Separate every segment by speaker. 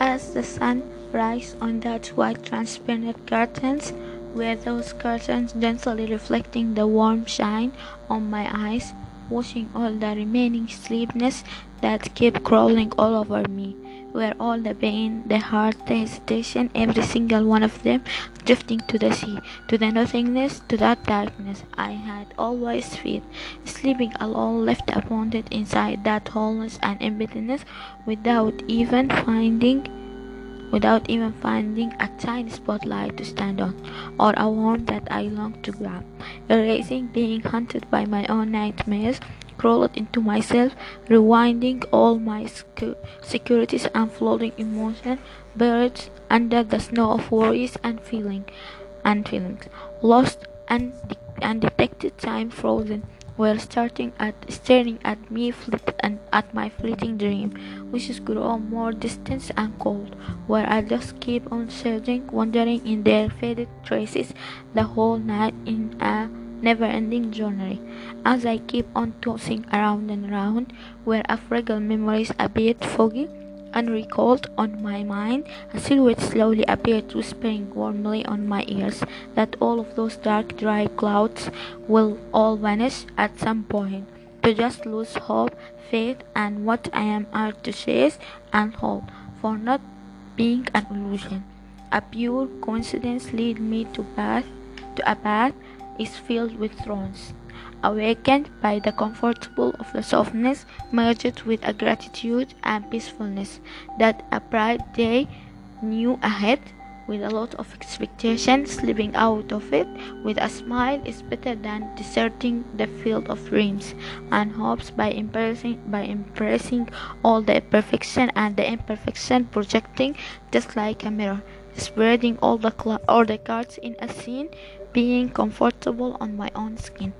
Speaker 1: as the sun rise on that white transparent curtains, were those curtains gently reflecting the warm shine on my eyes, washing all the remaining sleepiness that kept crawling all over me were all the pain, the heart, the hesitation, every single one of them drifting to the sea, to the nothingness, to that darkness I had always feared, sleeping alone, left abandoned inside that wholeness and emptiness, without even finding without even finding a tiny spotlight to stand on, or a warmth that I longed to grab. Erasing being hunted by my own nightmares, crawled into myself, rewinding all my securities and floating emotion, buried under the snow of worries and feeling and feelings, lost and undetected time frozen were starting at staring at me fleet and at my fleeting dream, which is grow more distant and cold, where I just keep on searching, wandering in their faded traces the whole night in a never-ending journey. As I keep on tossing around and around, where a fragile memories a bit foggy, and recalled on my mind, a silhouette slowly appeared whispering warmly on my ears that all of those dark dry clouds will all vanish at some point. To just lose hope, faith, and what I am art to chase and hold, for not being an illusion. A pure coincidence lead me to path to a path is filled with thorns. Awakened by the comfortable of the softness, merged with a gratitude and peacefulness that a bright day knew ahead, with a lot of expectation slipping out of it with a smile is better than deserting the field of dreams and hopes by impressing by impressing all the perfection and the imperfection projecting just like a mirror spreading all the cl- all the cards in a scene being comfortable on my own skin,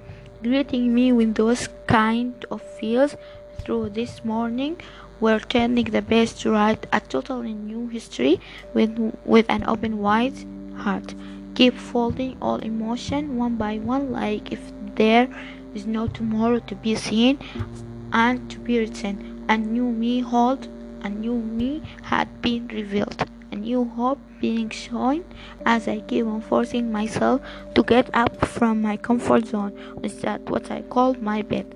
Speaker 1: greeting me with those kind of feels through this morning we're turning the best to write a totally new history with with an open wide heart? Keep folding all emotion one by one like if there is no tomorrow to be seen and to be written. A new me hold a new me had been revealed new hope being shown as I keep on forcing myself to get up from my comfort zone. which Is what I call my bed?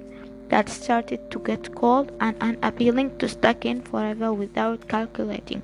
Speaker 1: That started to get cold and unappealing to stuck in forever without calculating.